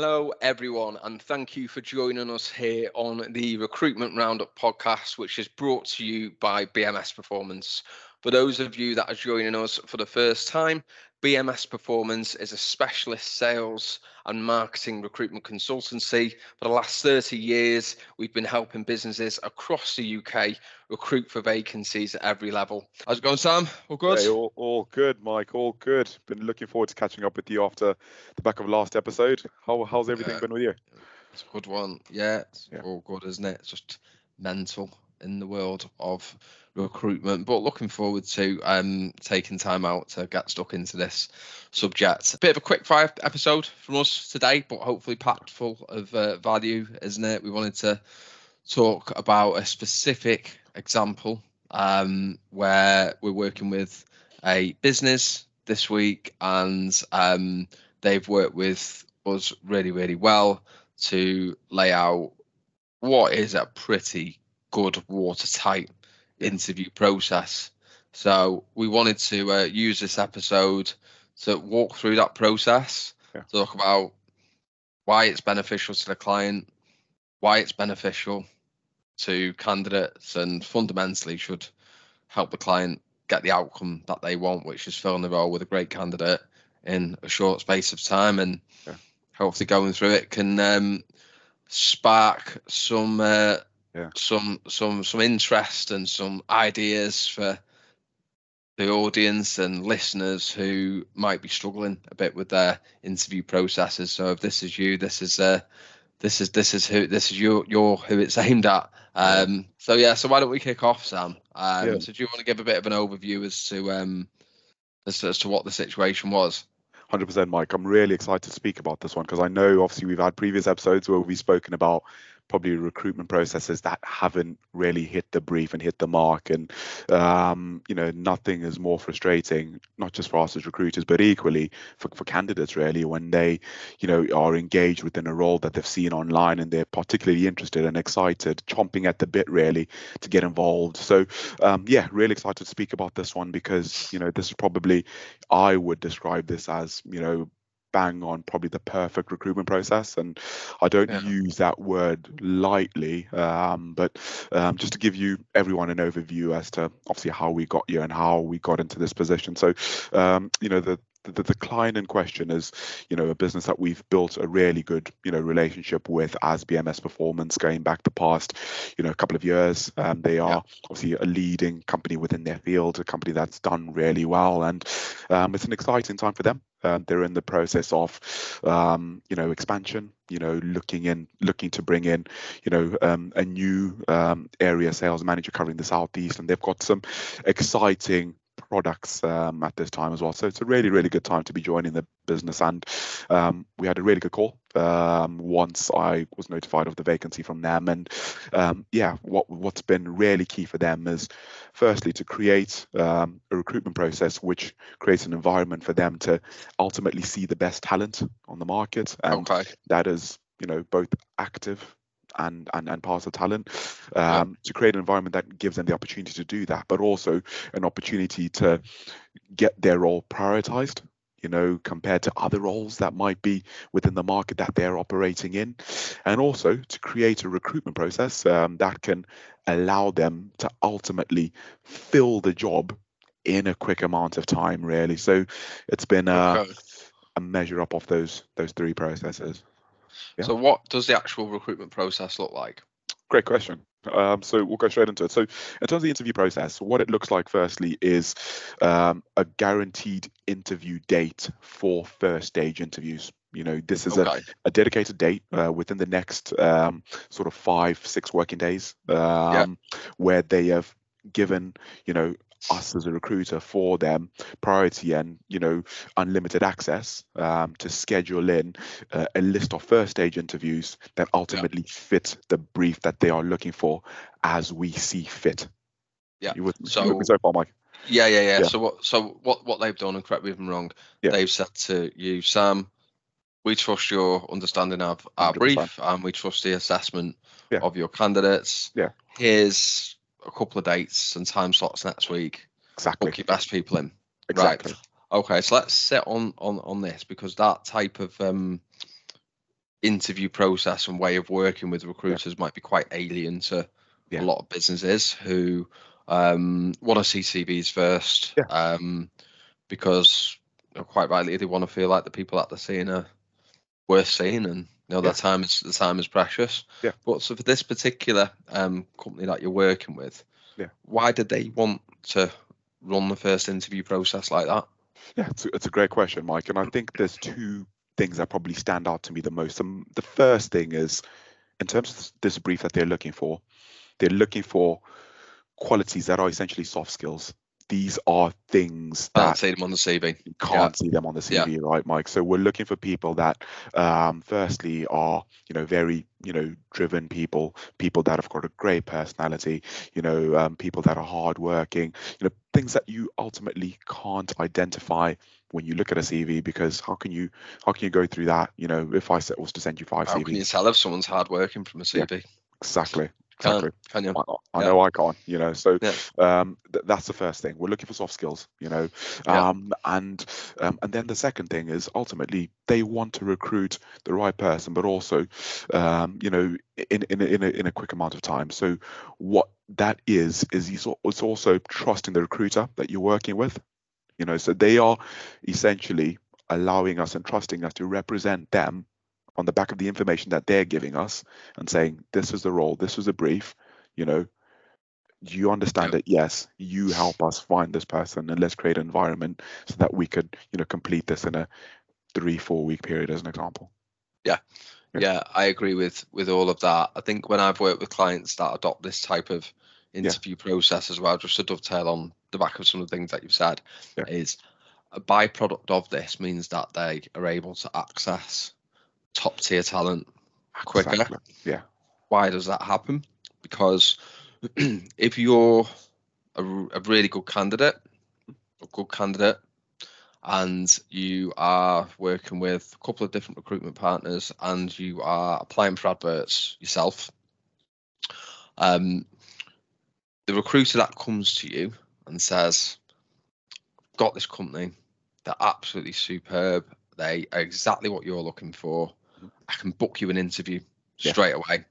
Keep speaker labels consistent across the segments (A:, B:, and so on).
A: Hello, everyone, and thank you for joining us here on the Recruitment Roundup podcast, which is brought to you by BMS Performance. For those of you that are joining us for the first time, BMS Performance is a specialist sales and marketing recruitment consultancy. For the last 30 years, we've been helping businesses across the UK recruit for vacancies at every level. How's it going, Sam? All good?
B: Hey, all, all good, Mike. All good. Been looking forward to catching up with you after the back of last episode. How, how's everything
A: Yeah.
B: been with you?
A: It's a good one. Yeah, it's
B: Yeah.
A: all good, isn't it? It's just mental in the world of recruitment. But looking forward to um, taking time out to get stuck into this subject. A bit of a quick fire episode from us today, but hopefully packed full of uh, value, isn't it? We wanted to talk about a specific example um, where we're working with a business this week and um, they've worked with us really, really well to lay out what is a pretty good watertight interview process. So we wanted to uh, use this episode to walk through that process,
B: Yeah.
A: talk about why it's beneficial to the client, why it's beneficial to candidates, and fundamentally should help the client get the outcome that they want, which is filling the role with a great candidate in a short space of time. And
B: Yeah.
A: hopefully, going through it can um, spark some uh,
B: Yeah.
A: some some some interest and some ideas for the audience and listeners who might be struggling a bit with their interview processes. So if this is you, this is uh this is this is who this is your your who it's aimed at. Um so yeah, so why don't we kick off, Sam? Um
B: Yeah.
A: so do you want to give a bit of an overview as to um as to, as to what the situation was?
B: 100% Mike. I'm really excited to speak about this one because I know obviously we've had previous episodes where we've spoken about probably recruitment processes that haven't really hit the brief and hit the mark. And um, you know nothing is more frustrating not just for us as recruiters but equally for, for candidates really when they you know are engaged within a role that they've seen online and they're particularly interested and excited chomping at the bit really to get involved. So um, yeah really excited to speak about this one because you know this is probably i would describe this as you know bang on probably the perfect recruitment process and i don't
A: Yeah.
B: use that word lightly um, but um, just to give you everyone an overview as to obviously how we got here and how we got into this position. So um, you know the the, the client in question is you know a business that we've built a really good you know relationship with as bms performance going back the past you know a couple of years. Um, they are obviously a leading company within their field a company that's done really well and um, it's an exciting time for them um, they're in the process of um, you know expansion you know looking in looking to bring in you know um, a new um, area sales manager covering the southeast and they've got some exciting products um, at this time as well. So it's a really really good time to be joining the business and we had a really good call um, once I was notified of the vacancy from them and um, yeah what what's been really key for them is firstly to create um, a recruitment process which creates an environment for them to ultimately see the best talent on the market and
A: Okay.
B: that is you know both active and and and passive talent
A: Yeah.
B: um, to create an environment that gives them the opportunity to do that but also an opportunity to get their role prioritized you know compared to other roles that might be within the market that they're operating in and also to create a recruitment process um, that can allow them to ultimately fill the job in a quick amount of time really so it's been uh,
A: Okay.
B: a measure up of those those three processes Yeah.
A: So what does the actual recruitment process look like?
B: Great question. Um, so we'll go straight into it. So, in terms of the interview process, what it looks like, firstly, is um, a guaranteed interview date for first stage interviews. You know, this is a,
A: Okay.
B: a dedicated date uh, within the next um, sort of five, six working days, um, where they have given, you know, us as a recruiter for them priority and you know unlimited access um, to schedule in uh, a list of first stage interviews that ultimately fit the brief that they are looking for as we see fit.
A: Yeah,
B: You with
A: so-
B: so far, Mike?
A: Yeah, yeah, yeah.
B: Yeah.
A: So what? So what? What they've done, and correct me if I'm wrong.
B: Yeah.
A: They've said to you, Sam, we trust your understanding of our
B: 100%.
A: brief, and we trust the assessment
B: Yeah.
A: of your candidates.
B: Yeah.
A: Here's a couple of dates and time slots next week.
B: Exactly.
A: Book your best people in.
B: Exactly.
A: Okay, so let's sit on on on this because that type of um interview process and way of working with recruiters yeah. might be quite alien to yeah. a lot of businesses who um, want to see CVs first yeah. um, because quite rightly they want to feel like the people that they're seeing are worth seeing and you know, yeah. the time is the time is precious.
B: Yeah.
A: But so for this particular um, company that you're working with,
B: yeah.
A: why did they want to run the first interview process like that?
B: Yeah, it's a, it's a great question, Mike. And I think there's two things that probably stand out to me the most. Um, the first thing is, in terms of this brief that they're looking for, they're looking for qualities that are essentially soft skills these are things that
A: can't see them on the CV.
B: You can't yeah. see them on the CV, yeah. right, Mike? So we're looking for people that, um, firstly, are you know very you know driven people, people that have got a great personality, you know, um, people that are hardworking, you know, things that you ultimately can't identify when you look at a CV because how can you how can you go through that? You know, if I was to send you five
A: how
B: CVs,
A: can you tell if someone's hardworking from a CV? Yeah,
B: exactly.
A: Exactly. Can, can
B: I yeah. know I can't, you know. So yeah. um, th- that's the first thing. We're looking for soft skills, you know. Um, yeah. and um, and then the second thing is ultimately they want to recruit the right person, but also, um, you know, in in in a, in a quick amount of time. So what that is is it's also trusting the recruiter that you're working with, you know. So they are essentially allowing us and trusting us to represent them on the back of the information that they're giving us and saying, this is the role, this was a brief, you know, do you understand that yes you help us find this person and let's create an environment so that we could you know complete this in a three four week period as an example.
A: Yeah. Yeah, yeah i agree with with all of that. I think when i've worked with clients that adopt this type of interview yeah. process as well just to dovetail on the back of some of the things that you've said yeah. is a byproduct of this means that they are able to access top tier talent quicker. Exactly.
B: Yeah.
A: Why does that happen? Because if you're a, a really good candidate, a good candidate, and you are working with a couple of different recruitment partners and you are applying for adverts yourself, um, the recruiter that comes to you and says, Got this company, they're absolutely superb, they are exactly what you're looking for. I can book you an interview yeah. straight away,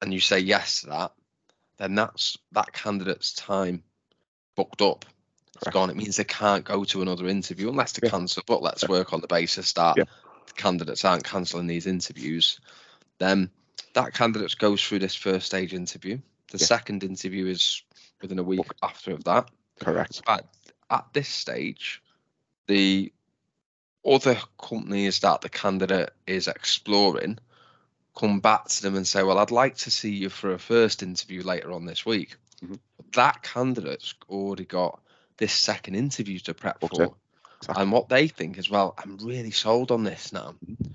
A: and you say yes to that, then that's that candidate's time booked up. It's gone. It means they can't go to another interview unless they yeah. cancel. But let's yeah. work on the basis that yeah. candidates aren't cancelling these interviews. Then that candidate goes through this first stage interview. The second interview is within a week after of that.
B: Correct.
A: But at this stage, the other companies that the candidate is exploring come back to them and say, Well, I'd like to see you for a first interview later on this week. Mm-hmm. That candidate's already got this second interview to prep okay. for. Exactly. And what they think is, Well, I'm really sold on this now. Mm-hmm.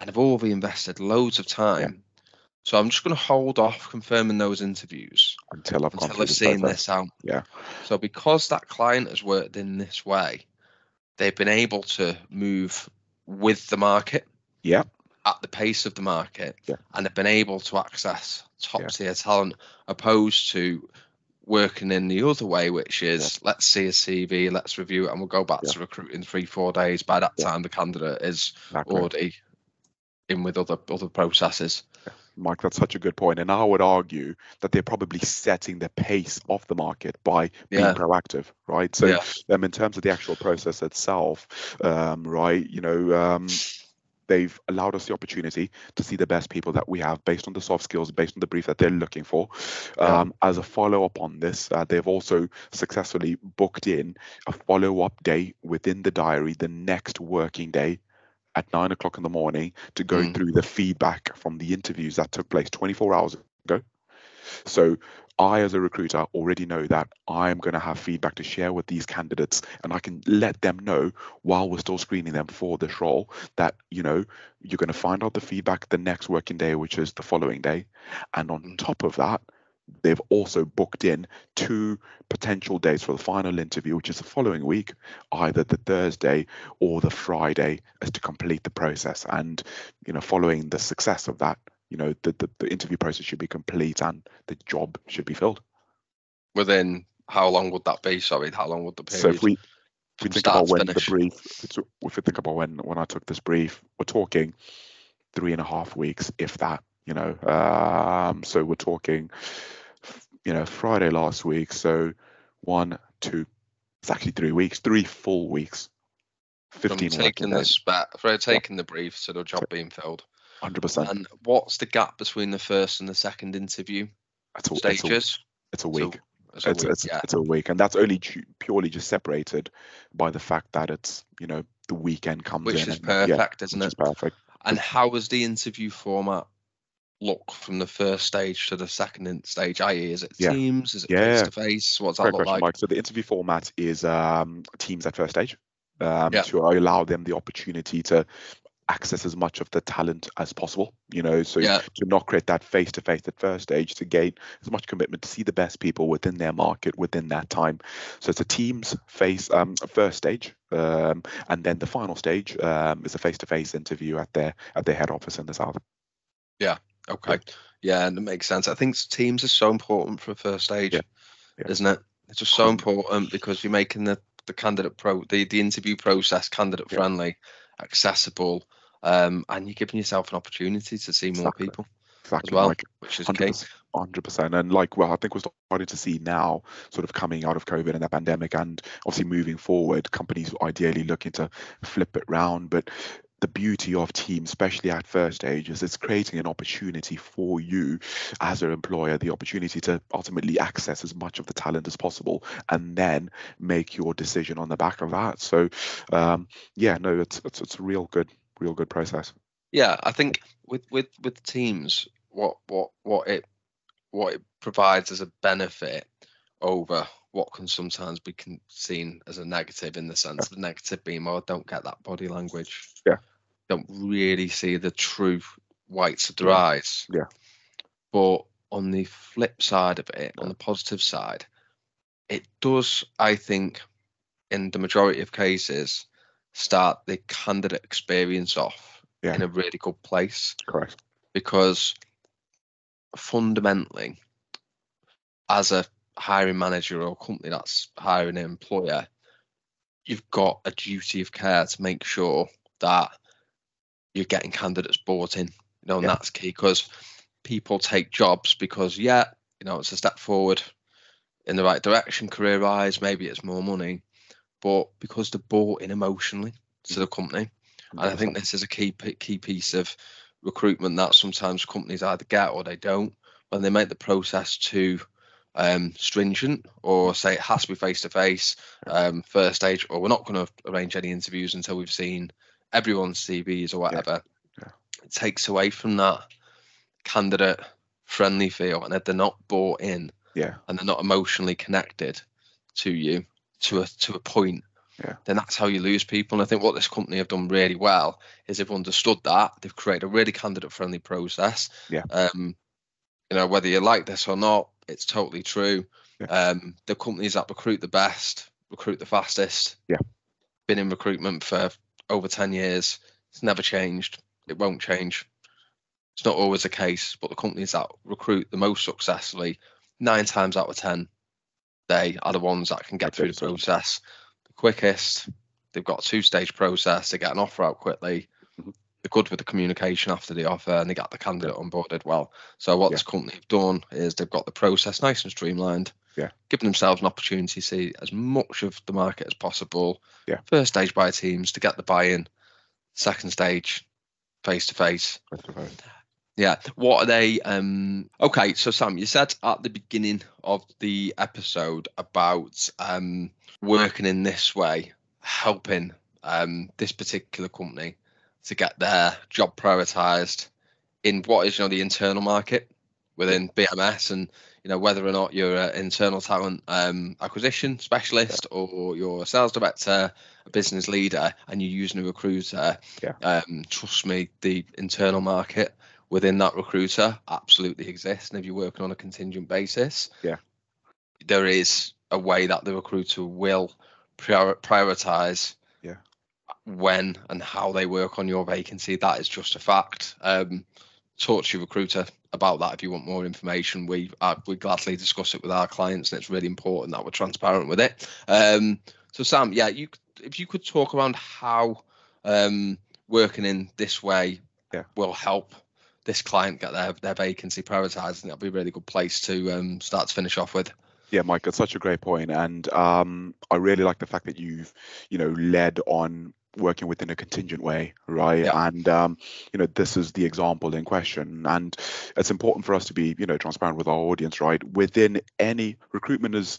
A: And I've already invested loads of time. Yeah. So I'm just going to hold off confirming those interviews
B: until I've,
A: until I've seen this out.
B: Yeah.
A: So because that client has worked in this way, they've been able to move with the market.
B: Yeah.
A: At the pace of the market.
B: Yeah.
A: And they've been able to access top yeah. tier talent opposed to working in the other way, which is yeah. let's see a CV, let's review it, and we'll go back to recruit in three, four days. By that time, the candidate is exactly. already in with other other processes.
B: Mike, that's such a good point. And I would argue that they're probably setting the pace of the market by being yeah. proactive, right? So, yeah. um, in terms of the actual process itself, um, right, you know, um, they've allowed us the opportunity to see the best people that we have based on the soft skills, based on the brief that they're looking for. Yeah. Um, as a follow up on this, uh, they've also successfully booked in a follow up day within the diary the next working day at nine o'clock in the morning to go mm. through the feedback from the interviews that took place 24 hours ago. So I, as a recruiter, already know that I'm going to have feedback to share with these candidates, and I can let them know while we're still screening them for this role that you know you're going to find out the feedback the next working day, which is the following day, and on mm. top of that, they've also booked in two potential dates for the final interview, which is the following week, either the Thursday or the Friday, as to complete the process. And you know, following the success of that, you know, the, the, the interview process should be complete and the job should be filled.
A: Within how long would that be? Sorry, how long would the period?
B: So if we if we think about when finish. the brief, if we think about when when I took this brief, we're talking three and a half weeks, if that. You know, um, so we're talking, you know, Friday last week. So one, two, it's actually three weeks, three full weeks.
A: Fifteen. From taking the spat, for taking yeah. the brief to the job being filled.
B: Hundred percent.
A: And what's the gap between the first and the second interview
B: it's a,
A: stages?
B: It's a, it's a week. So, it's, a week, it's, yeah. it's a week, and that's only purely just separated by the fact that it's you know the weekend comes
A: which
B: in.
A: Is and, perfect,
B: yeah,
A: isn't it?
B: Is perfect.
A: And how was the interview format look from the first stage to the second stage? I.e., is it yeah. Teams? Is it face to face? What's that look like?
B: Mike. So the interview format is um, Teams at first stage. Um, yeah. to allow them the opportunity to access as much of the talent as possible you know so yeah. to not create that face to face at first stage to gain as much commitment to see the best people within their market within that time so it's a team's face um, first stage um, and then the final stage um, is a face to face interview at their at their head office in the south
A: yeah okay yeah and it makes sense i think teams are so important for a first stage yeah. Yeah. isn't it it's just so important because you're making the the candidate pro the, the interview process candidate friendly accessible um, and you're giving yourself an opportunity to see more exactly. people exactly, as well, like which is 100%, key.
B: Hundred percent, and like well, I think we're starting to see now, sort of coming out of COVID and the pandemic, and obviously moving forward, companies ideally looking to flip it round. But the beauty of teams, especially at first stages, is it's creating an opportunity for you as an employer, the opportunity to ultimately access as much of the talent as possible, and then make your decision on the back of that. So, um, yeah, no, it's it's it's a real good real good process.
A: Yeah, I think with with with teams, what what what it what it provides as a benefit over what can sometimes be seen as a negative in the sense yeah. the negative being well don't get that body language
B: yeah
A: don't really see the true whites of their eyes
B: yeah
A: but on the flip side of it on the positive side it does i think in the majority of cases start the candidate experience off yeah. in a really good place.
B: Correct.
A: Because fundamentally, as a hiring manager or company that's hiring an employer, you've got a duty of care to make sure that you're getting candidates bought in. You know, and yeah. that's key because people take jobs because, yeah, you know, it's a step forward in the right direction career wise, maybe it's more money, but because they're bought in emotionally to the company. And I think this is a key key piece of recruitment that sometimes companies either get or they don't when they make the process too um, stringent or say it has to be face to face first stage or we're not going to arrange any interviews until we've seen everyone's CVs or whatever. Yeah. Yeah. It takes away from that candidate friendly feel and if they're not bought in
B: yeah
A: and they're not emotionally connected to you to a to a point
B: yeah.
A: then that's how you lose people. And I think what this company have done really well is they've understood that they've created a really candidate friendly process.
B: Yeah.
A: Um, you know, whether you like this or not, it's totally true. Yeah. Um, the companies that recruit the best recruit the fastest.
B: Yeah.
A: Been in recruitment for over 10 years. It's never changed. It won't change. It's not always the case, but the companies that recruit the most successfully, nine times out of 10, they are the ones that can get through the process the quickest. They've got a two stage process. They get an offer out quickly. Mm-hmm. They're good with the communication after the offer and they get the candidate onboarded well. So, what yeah. this company have done is they've got the process nice and streamlined.
B: Yeah.
A: Giving themselves an opportunity to see as much of the market as possible.
B: Yeah.
A: First stage by teams to get the buy in. Second stage, face to face. Yeah. What are they? Um, okay. So, Sam, you said at the beginning of the episode about um, working in this way, helping um, this particular company to get their job prioritized in what is you know the internal market within BMS and you know whether or not you're an internal talent um, acquisition specialist yeah. or you're a sales director, a business leader, and you're using a recruiter.
B: Yeah.
A: Um, trust me, the internal market within that recruiter absolutely exists, and if you're working on a contingent basis,
B: yeah,
A: there is a way that the recruiter will prior- prioritize
B: yeah.
A: when and how they work on your vacancy. That is just a fact. Um, talk to your recruiter about that if you want more information. We uh, we gladly discuss it with our clients, and it's really important that we're transparent with it. Um, so Sam, yeah, you if you could talk around how um, working in this way
B: yeah.
A: will help this client get their their vacancy prioritized, and that'll be a really good place to um, start to finish off with.
B: Yeah, Mike, that's such a great point, and um, I really like the fact that you've, you know, led on working within a contingent way, right?
A: Yeah.
B: And um, you know, this is the example in question, and it's important for us to be, you know, transparent with our audience, right? Within any recruitment is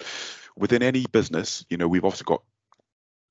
B: within any business, you know, we've also got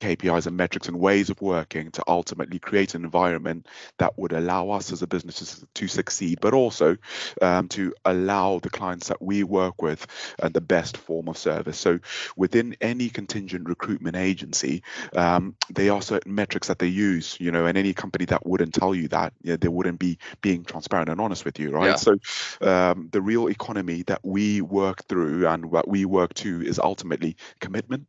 B: KPIs and metrics and ways of working to ultimately create an environment that would allow us as a business to succeed, but also um, to allow the clients that we work with uh, the best form of service. So within any contingent recruitment agency, um, there are certain metrics that they use, you know, and any company that wouldn't tell you that, you know, they wouldn't be being transparent and honest with you, right?
A: Yeah.
B: So um, the real economy that we work through and what we work to is ultimately commitment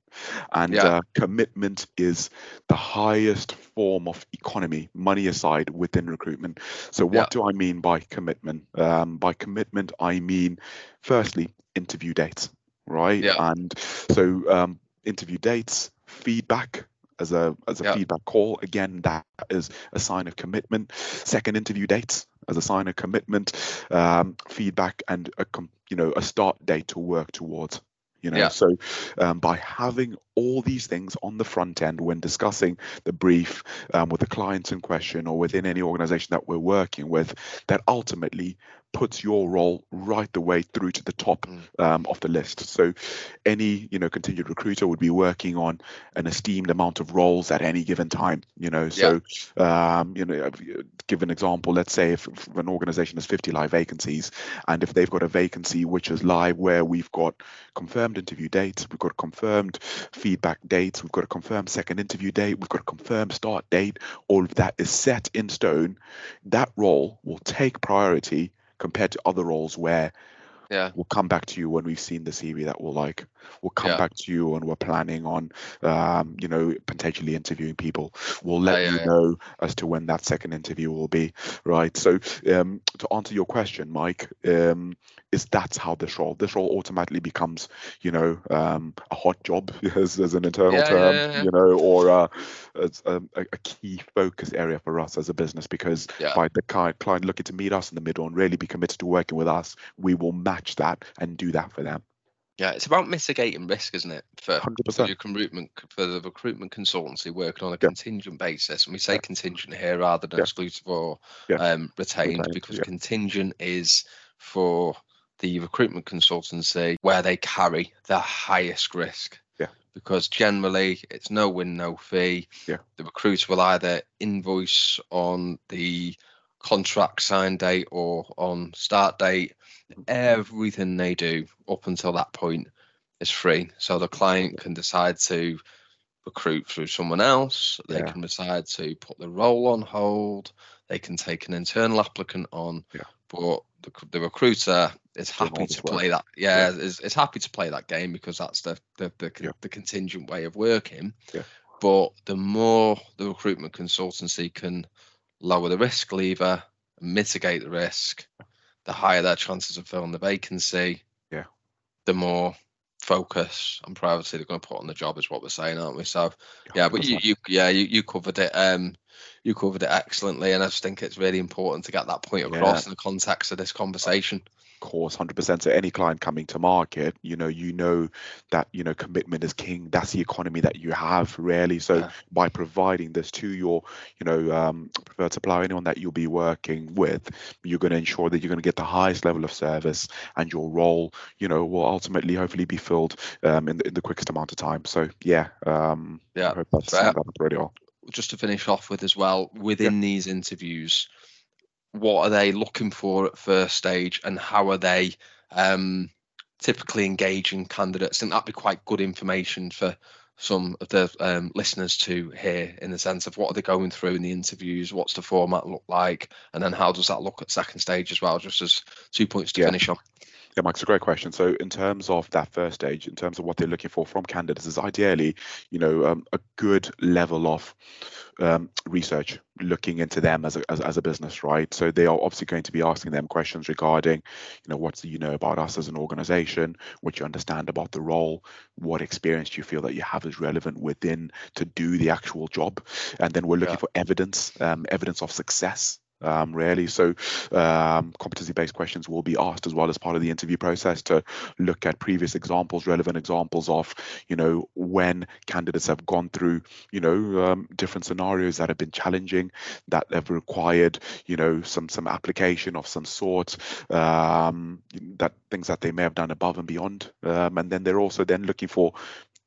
B: and
A: Yeah.
B: uh, commitment is the highest form of economy, money aside, within recruitment. So, what
A: Yeah.
B: do I mean by commitment? Um, by commitment, I mean, firstly, interview dates, right?
A: Yeah.
B: And so, um, interview dates, feedback. As a as a
A: Yeah.
B: feedback call, again, that is a sign of commitment. Second interview dates as a sign of commitment, um, feedback, and a you know a start date to work towards you know
A: Yeah.
B: so um, by having all these things on the front end when discussing the brief um, with the clients in question or within any organization that we're working with that ultimately puts your role right the way through to the top
A: Mm.
B: um, of the list so any you know contingent recruiter would be working on an esteemed amount of roles at any given time you know so um, you know give an example let's say if, if an organization has 50 live vacancies and if they've got a vacancy which is live where we've got confirmed interview dates, we've got confirmed feedback dates, we've got a confirmed second interview date, we've got a confirmed start date. All of that is set in stone. That role will take priority compared to other roles where
A: Yeah.
B: we'll come back to you when we've seen the CV that we'll like. We'll come
A: Yeah.
B: back to you and we're planning on, um, you know, potentially interviewing people. We'll let
A: yeah,
B: you know as to when that second interview will be, right? So, um, to answer your question, Mike, um, is that's how this role, this role automatically becomes, you know, um, a hot job as, as an internal term, you know, or uh, as um, a, a key focus area for us as a business because
A: Yeah.
B: by the client, client looking to meet us in the middle and really be committed to working with us, we will match that and do that for them.
A: Yeah, it's about mitigating risk, isn't it? For,
B: Hundred
A: for
B: percent.
A: your recruitment for the recruitment consultancy working on a
B: Yeah.
A: contingent basis, and we say
B: Yeah.
A: contingent here rather than
B: Yeah.
A: exclusive or um, retained,
B: Retained,
A: because contingent is for the recruitment consultancy where they carry the highest risk.
B: Yeah.
A: Because generally it's no win, no fee.
B: Yeah.
A: The recruiter will either invoice on the contract sign date or on start date. Everything they do up until that point is free. So the client can decide to recruit through someone else. They
B: Yeah.
A: can decide to put the role on hold. They can take an internal applicant on.
B: Yeah.
A: But the, the recruiter is happy to play that. Yeah, Is, is happy to play that game because that's the the the,
B: Yeah.
A: the contingent way of working.
B: Yeah.
A: But the more the recruitment consultancy can lower the risk lever mitigate the risk, the higher their chances of filling the vacancy.
B: Yeah.
A: The more focus and privacy they're going to put on the job is what we're saying, aren't we? So yeah, but you, you yeah you, you covered it um you covered it excellently, and I just think it's really important to get that point across in the context of this conversation.
B: Course, hundred percent. So any client coming to market, you know, you know that you know commitment is king. That's the economy that you have, really. So
A: Yeah.
B: by providing this to your, you know, um, preferred supplier, anyone that you'll be working with, you're going to ensure that you're going to get the highest level of service, and your role, you know, will ultimately hopefully be filled um, in, the, in the quickest amount of time. So yeah, um,
A: Yeah,
B: I hope that's that up pretty well.
A: Just to finish off with as well, within these interviews, what are they looking for at first stage, and how are they um, typically engaging candidates? And that'd be quite good information for some of the um, listeners to hear in the sense of what are they going through in the interviews, what's the format look like, and then how does that look at second stage as well? Just as two points to
B: Yeah.
A: finish on.
B: Yeah, Mike, it's a great question. So, in terms of that first stage, in terms of what they're looking for from candidates, is ideally, you know, um, a good level of um, research, looking into them as a, as, as a business, right? So, they are obviously going to be asking them questions regarding, you know, what do you know about us as an organization, what you understand about the role, what experience do you feel that you have is relevant within to do the actual job, and then we're looking
A: Yeah.
B: for evidence, um, evidence of success um, really. So, um, competency based questions will be asked as well as part of the interview process to look at previous examples, relevant examples of, you know, when candidates have gone through, you know, um, different scenarios that have been challenging, that have required, you know, some some application of some sort, um, that things that they may have done above and beyond. Um, and then they're also then looking for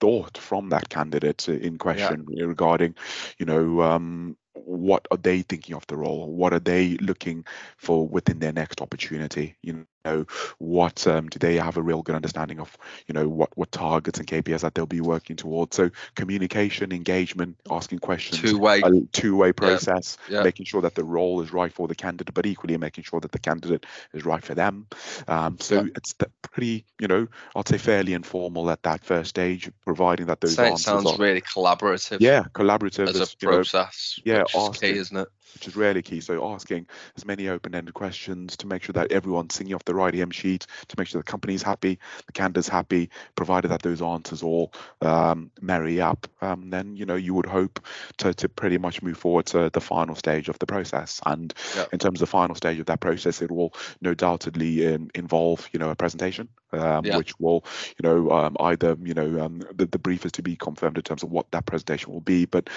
B: thought from that candidate in question yeah. regarding, you know, um, what are they thinking of the role? What are they looking for within their next opportunity? You know, what um, do they have a real good understanding of? You know, what what targets and KPIs that they'll be working towards. So communication, engagement, asking questions,
A: two way,
B: two way process, yeah. Yeah. making sure that the role is right for the candidate, but equally making sure that the candidate is right for them. Um, so yeah. it's pretty, you know, I'd say fairly informal at that first stage, providing that those
A: answers sounds are, really collaborative.
B: Yeah, collaborative
A: as, as a process.
B: Know, yeah,
A: asking, key, isn't it?
B: Which is really key. So asking as many open-ended questions to make sure that everyone's singing off the right hymn sheet, to make sure the company's happy, the candidate's happy, provided that those answers all um, marry up, um, then you know you would hope to, to pretty much move forward to the final stage of the process. And yep. in terms of the final stage of that process, it will no doubtedly um, involve you know a presentation um, yeah. which will, you know, um, either, you know, um, the, the brief is to be confirmed in terms of what that presentation will be, but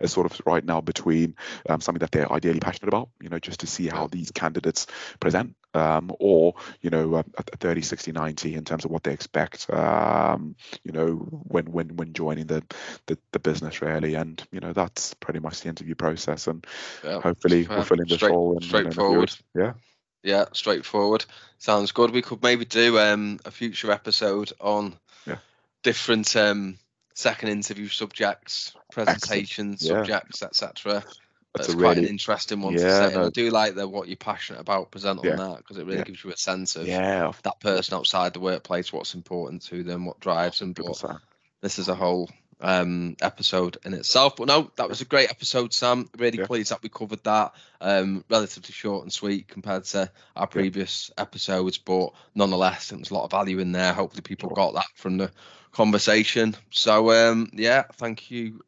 B: it's sort of right now between um, something that they're ideally passionate about, you know, just to see how these candidates present, um, or, you know, a 30, 60, 90 in terms of what they expect, um, you know, when when when joining the, the, the business really, and you know, that's pretty much the interview process, and yeah, hopefully we're filling this
A: straight,
B: role.
A: straightforward.
B: yeah.
A: Yeah, straightforward. Sounds good. We could maybe do um, a future episode on
B: yeah.
A: different um, second interview subjects, presentations, yeah. subjects, etc. That's, quite really, an interesting one yeah, to say. No, I do like the what you're passionate about. Present on that because it really gives you a sense of
B: yeah.
A: that person outside the workplace, what's important to them, what drives them. But this is a whole um, episode in itself. But no, that was a great episode, Sam. Really yeah. pleased that we covered that. Um, relatively short and sweet compared to our previous yeah. episodes, but nonetheless, there was a lot of value in there. Hopefully, people sure. got that from the conversation. So, um, yeah, thank you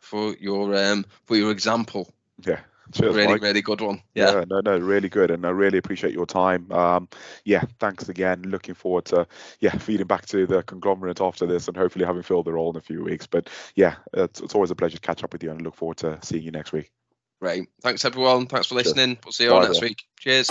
A: for your um, for your example.
B: Yeah. Cheers,
A: really,
B: Mike.
A: really good one. Yeah. yeah.
B: no, no, really good, and I really appreciate your time. Um, yeah, thanks again. Looking forward to yeah feeding back to the conglomerate after this, and hopefully having filled the role in a few weeks. But yeah, it's, it's always a pleasure to catch up with you, and I look forward to seeing you next week.
A: Great. Thanks everyone. Thanks for listening. Cheers. We'll see you all next week. Cheers.